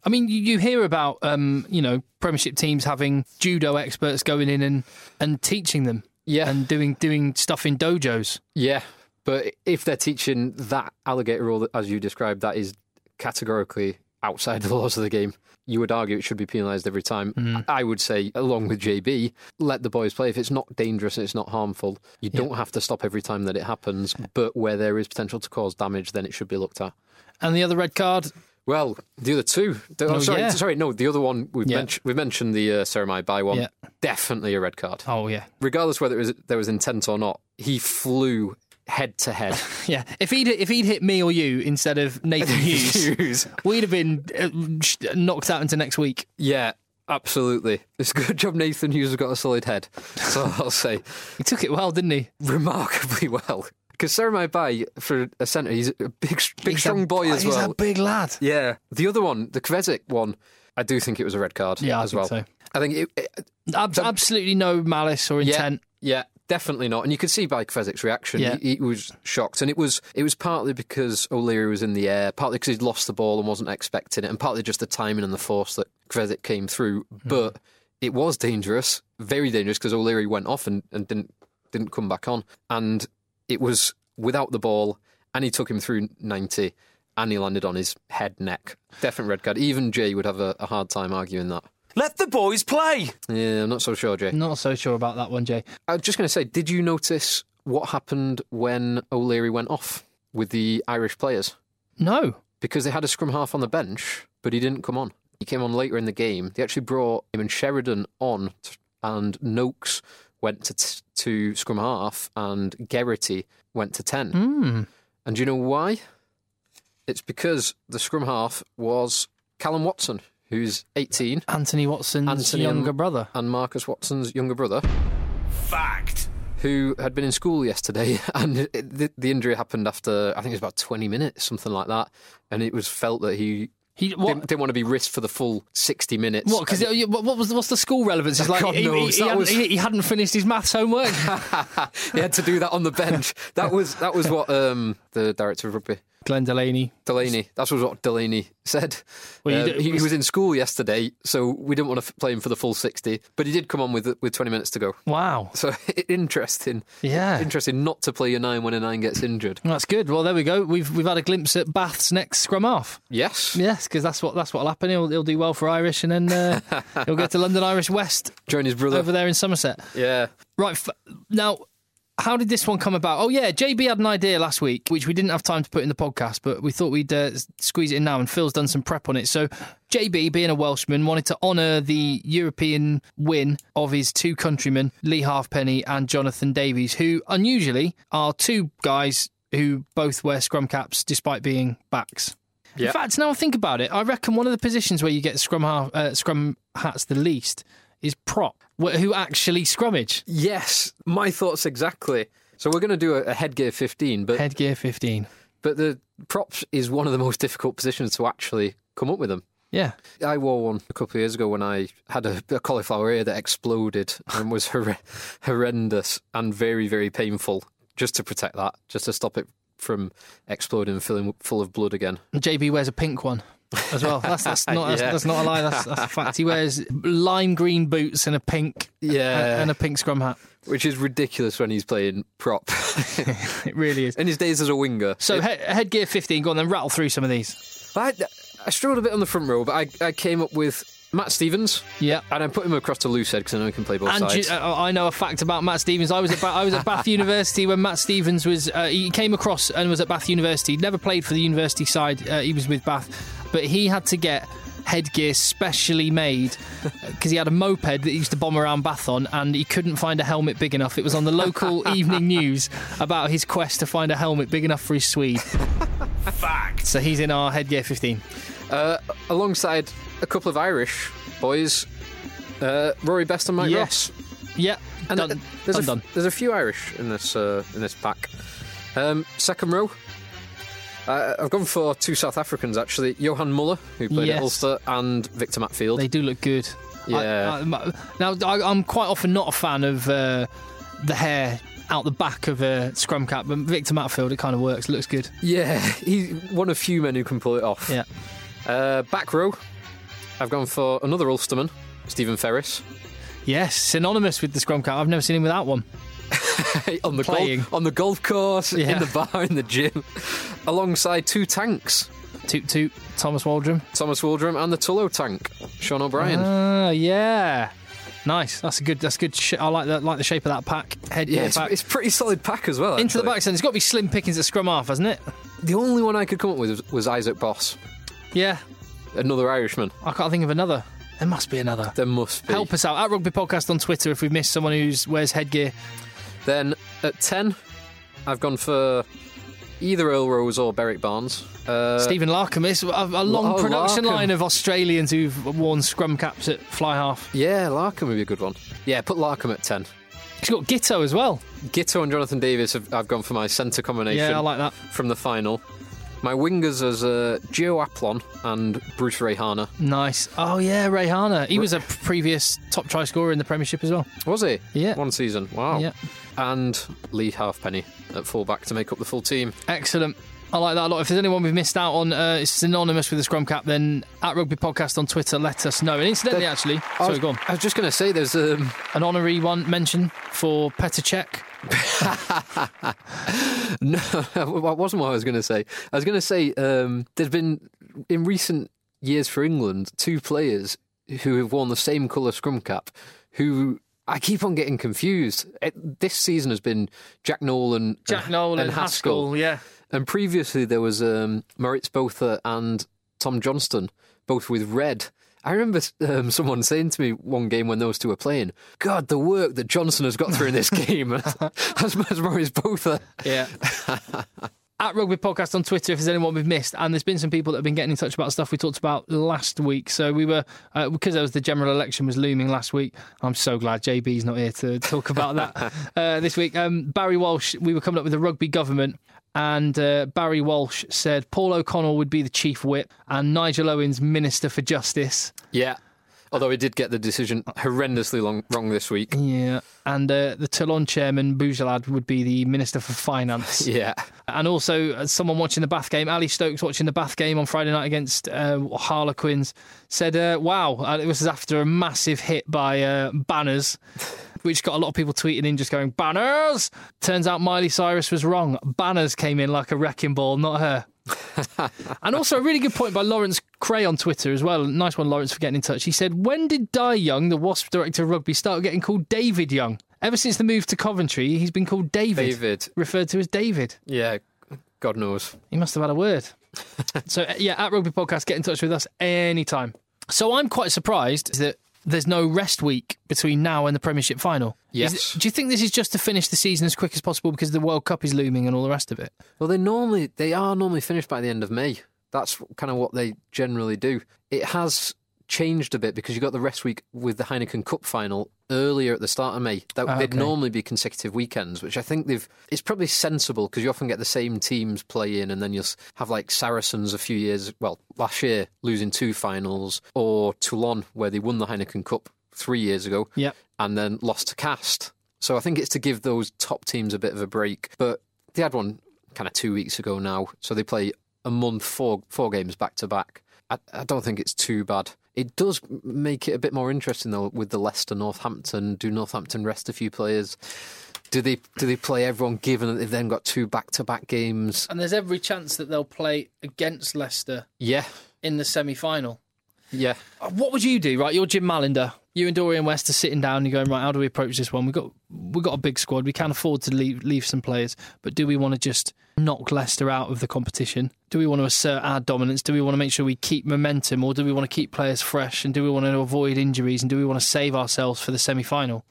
I mean, you, you hear about, um, you know, Premiership teams having judo experts going in and, and teaching them, yeah, and doing doing stuff in dojos. Yeah, but if they're teaching that alligator rule, as you described, that is categorically outside the laws of the game. You would argue it should be penalised every time. Mm. I would say, along with JB, let the boys play. If it's not dangerous and it's not harmful, you don't have to stop every time that it happens. But where there is potential to cause damage, then it should be looked at. And the other red card? Well, the other two. The- oh, Oh, sorry, yeah. sorry, no, the other one we've, Yeah. mentioned, we've mentioned the uh, Seremaia Bai one. Definitely a red card. Oh, yeah. Regardless whether it was, there was intent or not, he flew head to head. Yeah, if he'd if he'd hit me or you instead of Nathan Hughes, we'd have been uh, knocked out into next week. Yeah, absolutely. It's a good job Nathan Hughes has got a solid head. So I'll say. He took it well, didn't he? Remarkably well. Because Seremaia Bai, for a centre, he's a big, big He's strong a- boy as he's well. He's a big lad. Yeah. The other one, the Kvesic one, I do think it was a red card Yeah, I as think well. so. I think it, it- Ab- absolutely no malice or yeah, intent. Yeah, definitely not. And you could see by Kvesic's reaction, Yeah. he, he was shocked. And it was it was partly because O'Leary was in the air, partly because he'd lost the ball and wasn't expecting it, and partly just the timing and the force that Kvezik came through. Hmm. But it was dangerous, very dangerous, because O'Leary went off and, and didn't didn't come back on. And it was without the ball, and he took him through 90, and he landed on his head, neck. Definite red card. Even Jay would have a, a hard time arguing that. Let the boys play. Yeah, I'm not so sure, Jay. Not so sure about that one, Jay. I was just going to say, did you notice what happened when O'Leary went off with the Irish players? No. Because they had a scrum half on the bench, but he didn't come on. He came on later in the game. They actually brought him and Sheridan on, t- and Noakes went to t- to scrum half, and Geraghty went to 10. Mm. And do you know why? It's because the scrum half was Callum Watson, who's 18. Anthony Watson's Anthony younger and, brother. And Marcus Watson's younger brother. Fact. Who had been in school yesterday, and it- the, the injury happened after, I think it was about 20 minutes, something like that. And it was felt that he. He what? Didn't, didn't want to be risked for the full 60 minutes. What? Because And- what was what's the school relevance? It's like God he, he- knows, he that hadn't, was- he, he hadn't finished his maths homework. he had to do that on the bench. That was that was what um, the director of rugby, Glenn Delaney. Delaney. That was what Delaney said. Well, Uh, he, he was in school yesterday, so we didn't want to f- play him for the full sixty. But he did come on with with twenty minutes to go. Wow. So interesting. Yeah. interesting not to play your nine when a nine gets injured. That's good. Well, there we go. We've we've had a glimpse at Bath's next scrum off. Yes. Yes, because that's what that's what'll happen. He'll he'll do well for Irish, and then uh, he'll go to London Irish West Join his brother. over there in Somerset. Yeah. Right f- now, how did this one come about? Oh yeah, JB had an idea last week, which we didn't have time to put in the podcast, but we thought we'd uh, squeeze it in now. And Phil's done some prep on it. So JB, being a Welshman, wanted to honour the European win of his two countrymen, Leigh Halfpenny and Jonathan Davies, who unusually are two guys who both wear scrum caps despite being backs. In Yeah. fact, now I think about it, I reckon one of the positions where you get scrum half, uh, scrum hats the least is prop, who actually scrummage. Yes, my thoughts exactly. So we're going to do a, a headgear 15, but Headgear 15. but the props is one of the most difficult positions to actually come up with them. Yeah. I wore one a couple of years ago when I had a, a cauliflower ear that exploded and was hor- horrendous and very, very painful just to protect that, just to stop it from exploding and filling full of blood again. JB wears a pink one as well. That's, that's not that's, Yeah. that's not a lie. That's, that's a fact. He wears lime green boots and a pink Yeah. and a pink scrum hat. Which is ridiculous when he's playing prop. It really is. In his days as a winger. So It- he- headgear 15. Go on, then rattle through some of these. I, I struggled a bit on the front row, but I, I came up with Matt Stevens. Yeah. And I put him across to Loosehead because I know he can play both And sides. you- uh, I know a fact about Matt Stevens. I was at ba- I was at Bath University when Matt Stevens was. Uh, he came across and was at Bath University. Never played for the university side. Uh, he was with Bath, but he had to get headgear specially made because he had a moped that he used to bomb around Bath on, and he couldn't find a helmet big enough. It was on the local evening news about his quest to find a helmet big enough for his Swede. Fact. So he's in our headgear 15. Uh, alongside a couple of Irish boys, uh, Rory Best and Mike Yes. Ross. Yeah, And done. uh, there's, I'm a, done. there's a few Irish in this uh, in this pack. Um, second row, uh, I've gone for two South Africans actually: Johan Muller, who played Yes. at Ulster, and Victor Matfield. They do look good. Yeah. I- I- now, I, I'm quite often not a fan of uh, the hair out the back of a scrum cap, but Victor Matfield, it kind of works. Looks good. Yeah, he's one of few men who can pull it off. Yeah. Uh, back row, I've gone for another Ulsterman, Stephen Ferris. Yes, synonymous with the scrum cap. I've never seen him without one. on the Playing. golf, on the golf course, Yeah. in the bar, in the gym, alongside two tanks, Toot toot, Thomas Waldrom. Thomas Waldrom and the Tullow tank, Sean O'Brien. Ah, yeah. Nice. That's a good. That's good. Sh- I like that. Like the shape of that pack. Head yeah, it's, pack. it's pretty solid pack as well. Into the actually. back end. It's got to be slim pickings at scrum half, hasn't it? The only one I could come up with was, was Isaac Boss, Yeah. another Irishman. I can't think of another. There must be another. There must be. Help us out at Rugby Podcast on Twitter if we've missed someone who's wears headgear. Then at ten, I've gone for either Earl Rose or Berrick Barnes. Uh, Stephen Larkham is a, a long oh, production Larkham. line of Australians who've worn scrum caps at fly half. Yeah, Larkham would be a good one. Yeah, put Larkham at ten. He's got Giteau as well. Giteau and Jonathan Davies have I've gone for my centre combination. Yeah, I like that. From the final. My wingers as uh, Gio Aplon and Bruce Reihana. Nice. Oh yeah, Reihana. He was a previous top try scorer in the Premiership as well. Was he? Yeah. One season. Wow. Yeah. And Leigh Halfpenny at fullback to make up the full team. Excellent. I like that a lot. If there's anyone we've missed out on, uh, it's synonymous with the scrum cap, then at Rugby Podcast on Twitter, let us know. And incidentally, There- actually, I sorry, was, go on. I was just going to say there's um, An honorary one mention for Petr Cech. no, that wasn't what I was going to say. I was going to say um, there's been in recent years for England two players who have worn the same colour scrum cap who. I keep on getting confused. It, this season has been Jack Nowell, Jack Nowell, and Haskell, yeah. and previously there was um, Moritz Botha and Tom Johnson, both with red. I remember um, someone saying to me one game when those two were playing, "God, the work that Johnson has got through in this game as, as Moritz Botha." Yeah. At Rugby Podcast on Twitter, if there's anyone we've missed, and there's been some people that have been getting in touch about stuff we talked about last week. So we were uh, because there was the general election was looming last week. I'm so glad JB's not here to talk about that uh, this week. Um, Barry Walsh, we were coming up with a rugby government, and uh, Barry Walsh said Paul O'Connell would be the chief whip and Nigel Owens minister for justice. Yeah. Although he did get the decision horrendously long, wrong this week. Yeah, and uh, the Toulon chairman Boudjellal would be the minister for finance. Yeah. And also, uh, someone watching the Bath game, Ali Stokes watching the Bath game on Friday night against uh, Harlequins, said, uh, "Wow, uh, it was after a massive hit by uh, Banners." Which got a lot of people tweeting in, just going banners. Turns out Miley Cyrus was wrong. Banners came in like a wrecking ball, not her. And also a really good point by Lawrence Cray on Twitter as well. Nice one, Lawrence, for getting in touch. He said, "When did Dai Young, the Wasp director of rugby, start getting called David Young? Ever since the move to Coventry, he's been called David, David. referred to as David. Yeah. God knows. He must have had a word. so yeah, at Rugby Podcast, get in touch with us anytime. So I'm quite surprised that there's no rest week between now and the Premiership final. Yes. it- do you think this is just to finish the season as quick as possible because the World Cup is looming and all the rest of it? Well, they normally they are normally finished by the end of May. That's kind of what they generally do. It has changed a bit because you got the rest week with the Heineken Cup final earlier at the start of May. That, Ah, they'd okay. normally be consecutive weekends, which I think they've. It's probably sensible because you often get the same teams play in, and then you'll have like Saracens a few years. Well, last year losing two finals, or Toulon where they won the Heineken Cup three years ago, Yep. and then lost to Castres. So I think it's to give those top teams a bit of a break. But they had one kind of two weeks ago now, so they play a month, four four games back to back. I, I don't think it's too bad. It does make it a bit more interesting though with the Leicester Northampton. Do Northampton rest a few players? Do they do they play everyone given that they've then got two back to back games? And there's every chance that they'll play against Leicester Yeah, in the semi final. yeah. Uh, What would you do, right? You're Jim Mallinder. You and Dorian West are sitting down. You're going right. How do we approach this one? We got we got a big squad. We can't afford to leave leave some players, but do we want to just knock Leicester out of the competition? Do we want to assert our dominance? Do we want to make sure we keep momentum, or do we want to keep players fresh? And do we want to avoid injuries? And do we want to save ourselves for the semi final?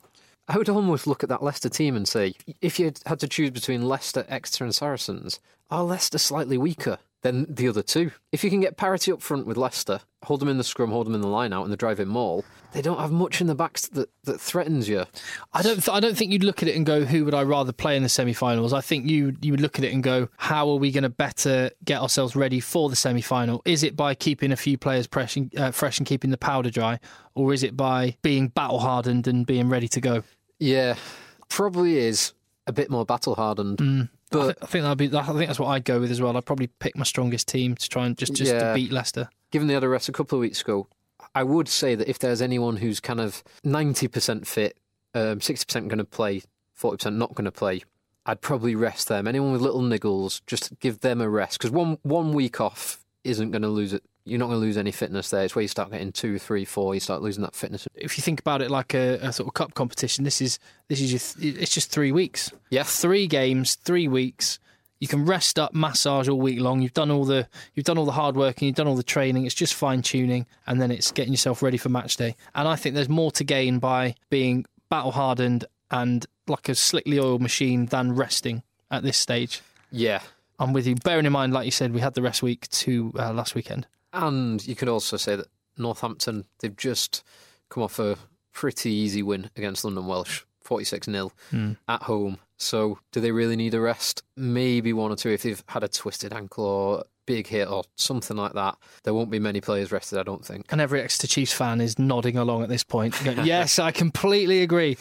I would almost look at that Leicester team and say, if you had to choose between Leicester, Exeter, and Saracens, are Leicester slightly weaker than the other two? If you can get parity up front with Leicester, hold them in the scrum, hold them in the line out, and the drive-in maul, they don't have much in the backs that, that threatens you. I don't. Th- I don't think you'd look at it and go, "Who would I rather play in the semi-finals?" I think you you would look at it and go, "How are we going to better get ourselves ready for the semi-final? Is it by keeping a few players fresh and, uh, fresh and keeping the powder dry, or is it by being battle hardened and being ready to go?" Yeah, probably is a bit more battle hardened. I, But th- I think that'd be. I think that's what I'd go with as well. I'd probably pick my strongest team to try and just just to beat Leicester. given they had a rest a couple of weeks ago, I would say that if there's anyone who's kind of 90% fit, um, 60% going to play, 40% not going to play, I'd probably rest them. Anyone with little niggles, just give them a rest. Because one, one week off isn't going to lose it. You're not going to lose any fitness there. It's where you start getting two, three, four, you start losing that fitness. If you think about it like a, a sort of cup competition, this is this is your th- it's just three weeks. Yeah, three games, three weeks. You can rest up, massage all week long. You've done all the you've done all the hard work and you've done all the training. It's just fine tuning, and then it's getting yourself ready for match day. And I think there's more to gain by being battle hardened and like a slickly oiled machine than resting at this stage. Yeah. I'm with you. Bearing in mind, like you said, we had the rest week to uh, last weekend. And you could also say that Northampton, they've just come off a pretty easy win against London Welsh, 46 0 Hmm. at home. So, do they really need a rest? Maybe one or two if they've had a twisted ankle or big hit or something like that. There won't be many players rested, I don't think. And every Exeter Chiefs fan is nodding along at this point. going, yes, I completely agree.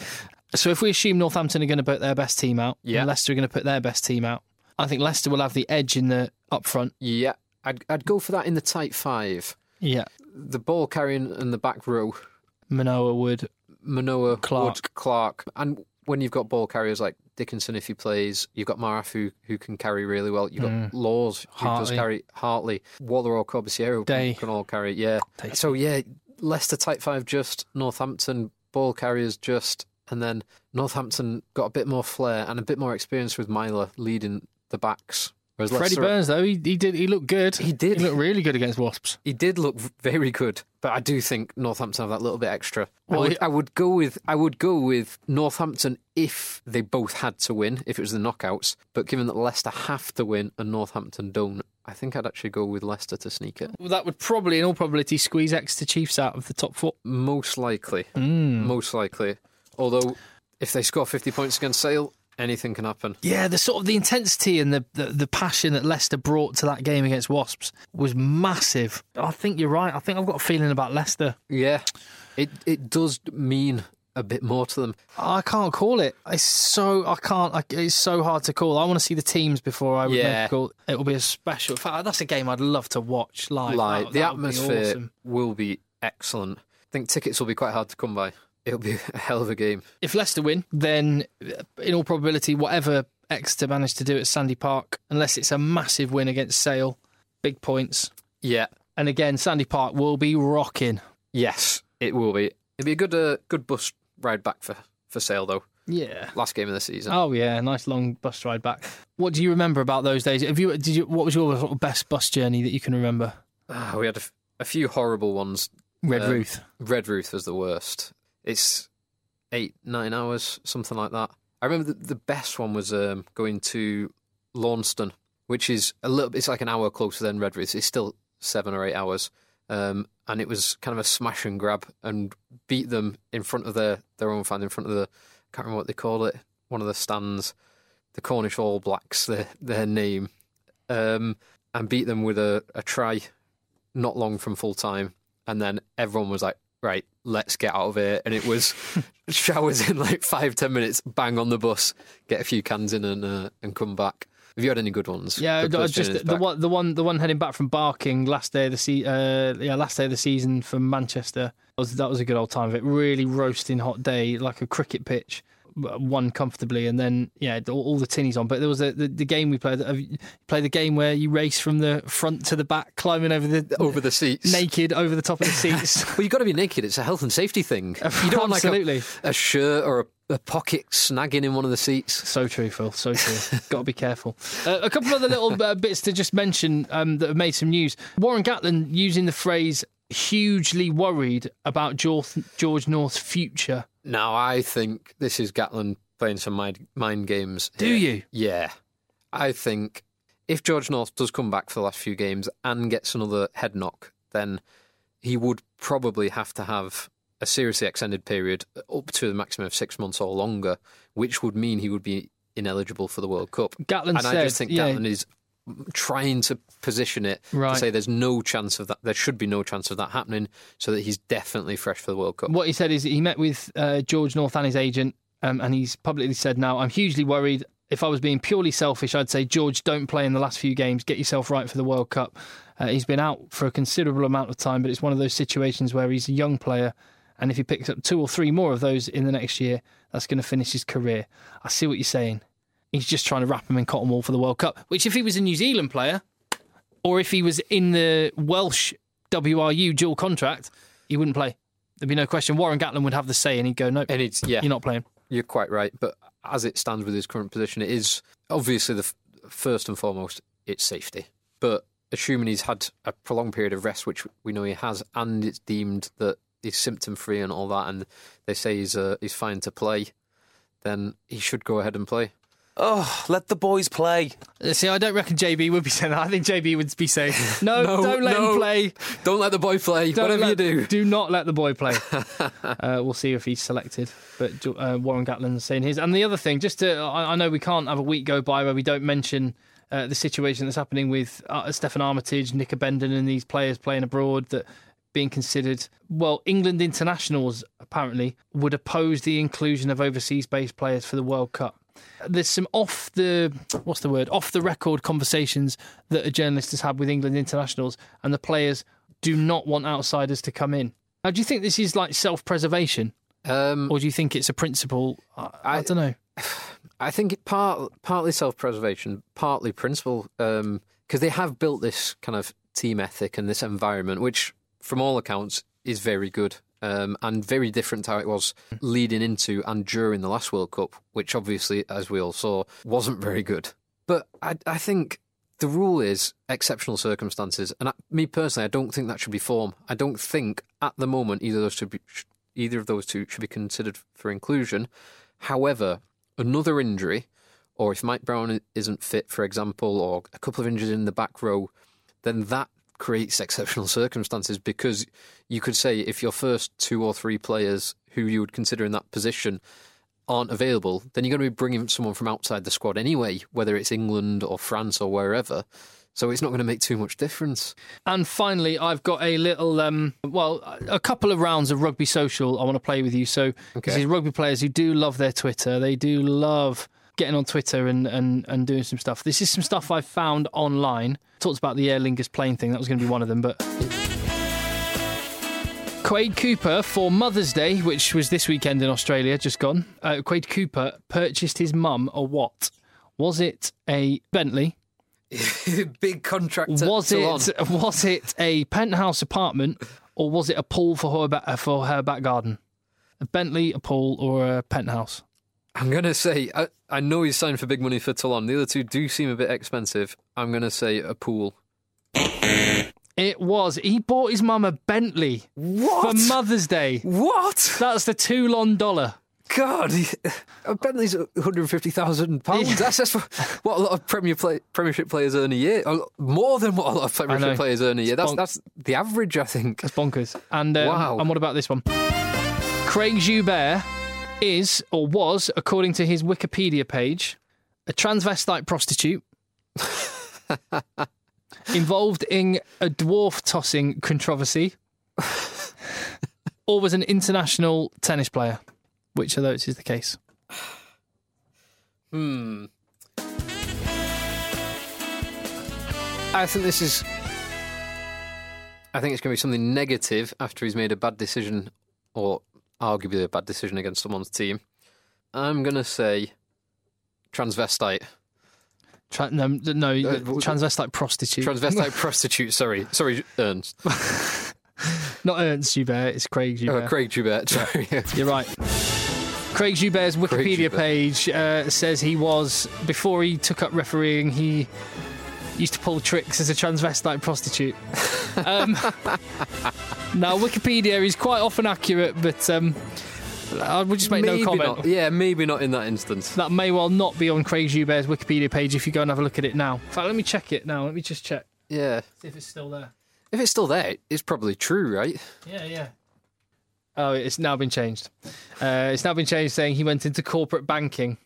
So if we assume Northampton are going to put their best team out, Yeah. and Leicester are going to put their best team out, I think Leicester will have the edge in the up front. Yeah, I'd, I'd go for that in the tight five. Yeah. The ball carrying in the back row, Manoa Wood, Manoa, Clark. Wood, Clark. And when you've got ball carriers like Dickinson, if he plays, you've got Maraf who, who can carry really well. You've got Mm. Laws who does Hartley. carry Hartley, Waller or Corbisiero Day. can, all carry. Yeah. So yeah, Leicester tight five just, Northampton ball carriers just, and then Northampton got a bit more flair and a bit more experience with Myler leading the backs. Whereas Freddie Burns though he, he did he looked good. He did. He looked really good against Wasps. He did look very good, but I do think Northampton have that little bit extra. Well, I, would, he- I would go with I would go with Northampton if they both had to win, if it was the knockouts. But given that Leicester have to win and Northampton don't, I think I'd actually go with Leicester to sneak it. Well, that would probably, in all probability, squeeze Exeter Chiefs out of the top four. Most likely, Mm. most likely. Although, if they score fifty points against Sale, anything can happen. Yeah, the sort of the intensity and the, the the passion that Leicester brought to that game against Wasps was massive. I think you're right. I think I've got a feeling about Leicester. Yeah, it it does mean a bit more to them. I can't call it. It's so I can't. I, it's so hard to call. I want to see the teams before I would make a call. It will be a special. In fact, that's a game I'd love to watch live. That- the that would be atmosphere awesome. will be excellent. I think tickets will be quite hard to come by. It'll be a hell of a game. If Leicester win, then uh, in all probability, whatever Exeter manage to do at Sandy Park, unless it's a massive win against Sale, big points. Yeah. And again, Sandy Park will be rocking. Yes, it will be. It'll be a good uh, good bus ride back for, for Sale though. Yeah. Last game of the season. Oh yeah, nice long bus ride back. What do you remember about those days? Have you did you what was your sort of best bus journey that you can remember? Ah, we had a, f- a few horrible ones. Red Uh, Ruth. Redruth was the worst. It's eight, nine hours, something like that. I remember the, the best one was um, going to Launceston, which is a little. It's like an hour closer than Redruth. It's still seven or eight hours. um, and it was kind of a smash and grab, and beat them in front of their their own fan, in front of the I can't remember what they call it, one of the stands, the Cornish All Blacks, their their name, um, and beat them with a, a try, not long from full time, and then everyone was like, right, let's get out of here, and it was showers in like five ten minutes, bang on the bus, get a few cans in, and uh, and come back. Have you had any good ones? Yeah, Good just the back? one, the one, the one heading back from Barking last day of the se- uh, yeah, last day of the season from Manchester. That was that was a good old time of it. Really roasting hot day, like a cricket pitch. Won comfortably, and then yeah, all, all the tinnies on. But there was a, the, the game we played. have You played the game where you race from the front to the back, climbing over the over the seats, naked over the top of the seats. well, you've got to be naked. It's a health and safety thing. You don't want like Absolutely. a, a shirt or a, a pocket snagging in one of the seats. So true, Phil. So true. Got to be careful. Uh, a couple of other little uh, bits to just mention um, that have made some news. Warren Gatland using the phrase "hugely worried about George, George North's future." Now, I think this is Gatland playing some mind, mind games. Do you? Yeah. I think if George North does come back for the last few games and gets another head knock, then he would probably have to have a seriously extended period up to the maximum of six months or longer, which would mean he would be ineligible for the World Cup. Gatland and I just think yeah. Gatland is trying to position it Right. to say there's no chance of that. There should be no chance of that happening, so that he's definitely fresh for the World Cup. What he said is he met with uh, George North and his agent, um, and he's publicly said, "Now I'm hugely worried. If I was being purely selfish, I'd say George, don't play in the last few games. Get yourself right for the World Cup." Uh, he's been out for a considerable amount of time, but it's one of those situations where he's a young player, and if he picks up two or three more of those in the next year, that's going to finish his career. I see what you're saying. He's just trying to wrap him in cotton wool for the World Cup. Which, if he was a New Zealand player, or if he was in the Welsh WRU dual contract, he wouldn't play. There'd be no question. Warren Gatland would have the say, and he'd go, "No, and it's yeah, you're not playing." You're quite right, but as it stands with his current position, it is obviously the f- first and foremost it's safety. But assuming he's had a prolonged period of rest, which we know he has, and it's deemed that he's symptom free and all that, and they say he's uh, he's fine to play, then he should go ahead and play. Oh, let the boys play. Uh, See, I don't reckon JB would be saying that. I think JB would be saying, "No, No, don't let no. him play. Don't let the boy play. Don't whatever let- you do." do not let the boy play." uh, we'll see if he's selected. But uh, Warren Gatland's saying his. And the other thing, just to, I, I know we can't have a week go by where we don't mention uh, the situation that's happening with uh, Steffon Armitage, Nick Abendanon, and these players playing abroad that being considered. Well, England internationals apparently would oppose the inclusion of overseas-based players for the World Cup. There's some off the what's the word off the record conversations that a journalist has had with England internationals, and the players do not want outsiders to come in. Now, do you think this is like self-preservation, um, or do you think it's a principle? I, I, don't know. I think it part partly self preservation, partly principle, because they have built this kind of team ethic and this environment, which, from all accounts, is very good um, and very different to how it was leading into and during the last World Cup, which obviously, as we all saw, wasn't very good. But I, I think the rule is exceptional circumstances, and I, me personally, I don't think that should be form. I don't think at the moment either of those should be either of those two should be considered for inclusion. However, another injury, or if Mike Brown isn't fit, for example, or a couple of injuries in the back row, then that creates exceptional circumstances because you could say if your first two or three players who you would consider in that position aren't available, then you're going to be bringing someone from outside the squad anyway, whether it's England or France or wherever. So it's not going to make too much difference. And finally, I've got a little, um, well, a couple of rounds of rugby social I want to play with you. So, Okay. these rugby players who do love their Twitter, they do love getting on Twitter and, and, and doing some stuff. This is some stuff I found online. Talked about the Aer Lingus plane thing. That was going to be one of them, but. Quade Cooper for Mother's Day, which was this weekend in Australia, just gone. Uh, Quade Cooper purchased his mum a what? Was it a Bentley? Big contract. was it was it a penthouse apartment or was it a pool for her for her back garden? A Bentley, a pool, or a penthouse? I'm going to say, I, I know he's signed for big money for Toulon. The other two do seem a bit expensive. I'm going to say a pool. It was. He bought his mum a Bentley What? for Mother's Day. What? That's the Toulon dollar. God, he, Bentley's one hundred fifty thousand pounds. That's just what a lot of Premier play, Premiership players earn a year. More than what a lot of. Premiership players earn a year. That's that's the average, I think. That's bonkers. And uh, Wow. And what about this one? Craig Joubert is or was, according to his Wikipedia page, a transvestite prostitute involved in a dwarf tossing controversy, or was an international tennis player. Which of those is the case? Hmm. I think this is. I think it's going to be something negative after he's made a bad decision, or arguably a bad decision against someone's team. I'm going to say transvestite. Tra- no, no transvestite prostitute. Transvestite prostitute. Sorry, sorry, Ernst. Not Ernst Joubert, it's Craig Joubert. Oh, Craig Joubert. Sorry. You're right. Craig Joubert's Wikipedia Joubert. page uh, says he was, before he took up refereeing, he used to pull tricks as a transvestite prostitute. Um, now, Wikipedia is quite often accurate, but um, I would just make maybe no comment. Not. Yeah, maybe not in that instance. That may well not be on Craig Joubert's Wikipedia page if you go and have a look at it now. In fact, let me check it now. Let me just check. Yeah. See if it's still there. If it's still there, it's probably true, right? Yeah, yeah. Oh, it's now been changed. Uh, it's now been changed, saying he went into corporate banking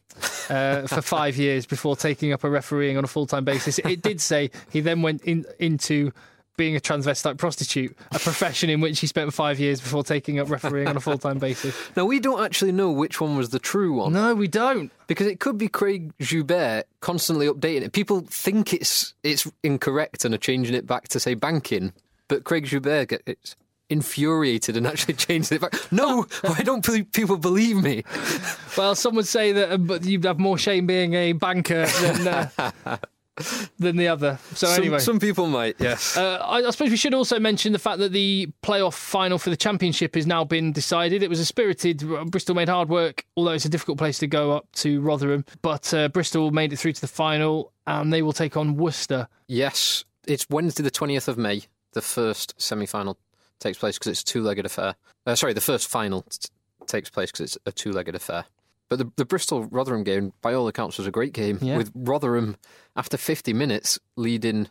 uh, for five years before taking up a refereeing on a full time basis. It did say he then went in, into being a transvestite prostitute, a profession in which he spent five years before taking up refereeing on a full time basis. Now, we don't actually know which one was the true one. No, we don't. Because it could be Craig Joubert constantly updating it. People think it's it's incorrect and are changing it back to say banking, but Craig Joubert gets infuriated and actually changed it back. No, why don't pe- people believe me? Well, some would say that uh, but you'd have more shame being a banker than, uh, than the other. So, some, anyway. some people might, yes. Uh, I, I suppose we should also mention the fact that the playoff final for the championship has now been decided. It was a spirited. Bristol made hard work, although it's a difficult place to go up to Rotherham. But uh, Bristol made it through to the final, and they will take on Worcester. Yes, it's Wednesday, the 20th of May. The first semi final takes place because it's a two legged affair. Uh, sorry, the first final t- takes place because it's a two legged affair. But the, the Bristol Rotherham game, by all accounts, was a great game, Yeah. with Rotherham, after 50 minutes, leading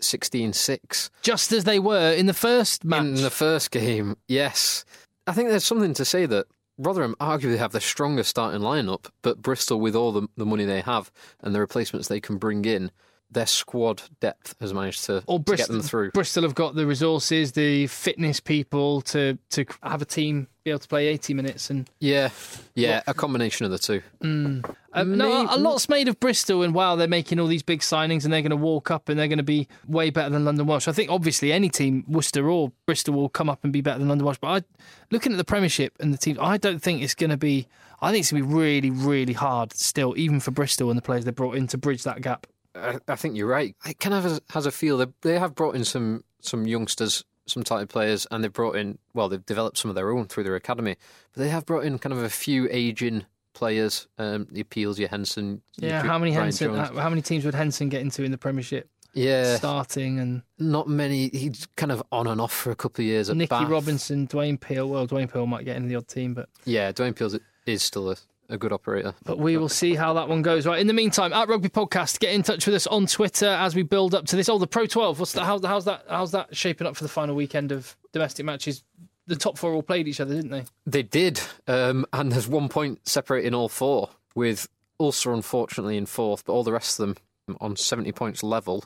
16 6. Just as they were in the first match. In the first game, yes. I think there's something to say that Rotherham arguably have the strongest starting lineup, but Bristol, with all the, the money they have and the replacements they can bring in, their squad depth has managed to, or to Bristol, get them through. Bristol have got the resources, the fitness people to to have a team be able to play 80 minutes and Yeah, yeah, a combination of the two. Mm. Um, no, a- a lot's made of Bristol, and wow, they're making all these big signings, and they're going to walk up, and they're going to be way better than London Welsh. I think obviously any team, Worcester or Bristol, will come up and be better than London Welsh. But I, looking at the Premiership and the teams, I don't think it's going to be. I think it's going to be really, really hard still, even for Bristol and the players they brought in to bridge that gap. I, I think you're right. It kind of has, has a feel that they have brought in some some youngsters, some talented players, and they've brought in well, they've developed some of their own through their academy, but they have brought in kind of a few aging players. Um, the appeals, your Henson. Yeah, Dr- how many Brian Henson? Jones. How, many teams would Henson get into in the Premiership? Yeah, starting and not many. He's kind of on and off for a couple of years at Nicky Bath. Robinson, Dwayne Peel. Well, Dwayne Peel might get in the odd team, but Yeah, Dwayne Peels is still a, a good operator. But we will see how that one goes. Right. In the meantime, at Rugby Podcast, get in touch with us on Twitter as we build up to this. Oh, the Pro 12. What's that? How's, how's that? How's that shaping up for the final weekend of domestic matches? The top four all played each other, didn't they? They did, um, and there's one point separating all four, with Ulster unfortunately in fourth, but all the rest of them on 70 points level.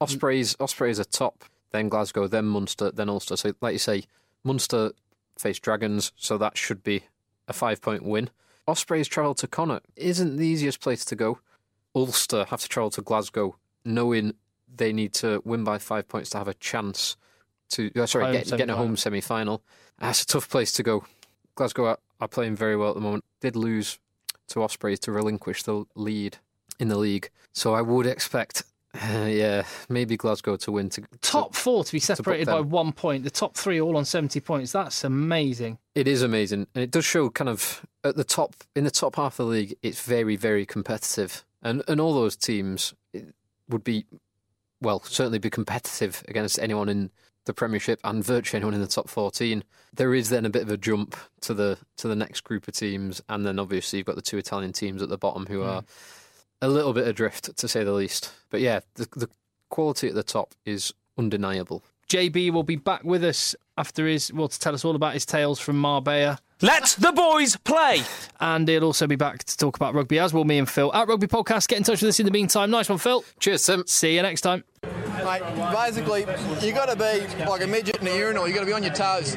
Ospreys, Ospreys are top, then Glasgow, then Munster, then Ulster. So, like you say, Munster face Dragons, so that should be a five point win. Ospreys travel to Connacht isn't the easiest place to go. Ulster have to travel to Glasgow, knowing they need to win by five points to have a chance to. uh, sorry, get, getting a home semi final. That's a tough place to go. Glasgow are, are playing very well at the moment. Did lose to Ospreys to relinquish the lead in the league, so I would expect, uh, yeah, maybe Glasgow to win. To Top four to be separated by one point. The top three all on 70 points. That's amazing. It is amazing, and it does show kind of at the top in the top half of the league. It's very, very competitive, and and all those teams would be, well, certainly be competitive against anyone in the Premiership and virtually anyone in the top 14. There is then a bit of a jump to the to the next group of teams, and then obviously you've got the two Italian teams at the bottom who are a little bit adrift, to say the least. But yeah, the, the quality at the top is undeniable. JB will be back with us after his, well, to tell us all about his tales from Marbella. Let the boys play! And he'll also be back to talk about rugby, as will me and Phil. At Rugby Podcast, get in touch with us in the meantime. Nice one, Phil. Cheers, Tim. See you next time. Mate, basically, you got to be like a midget in a urinal. You got to be on your toes.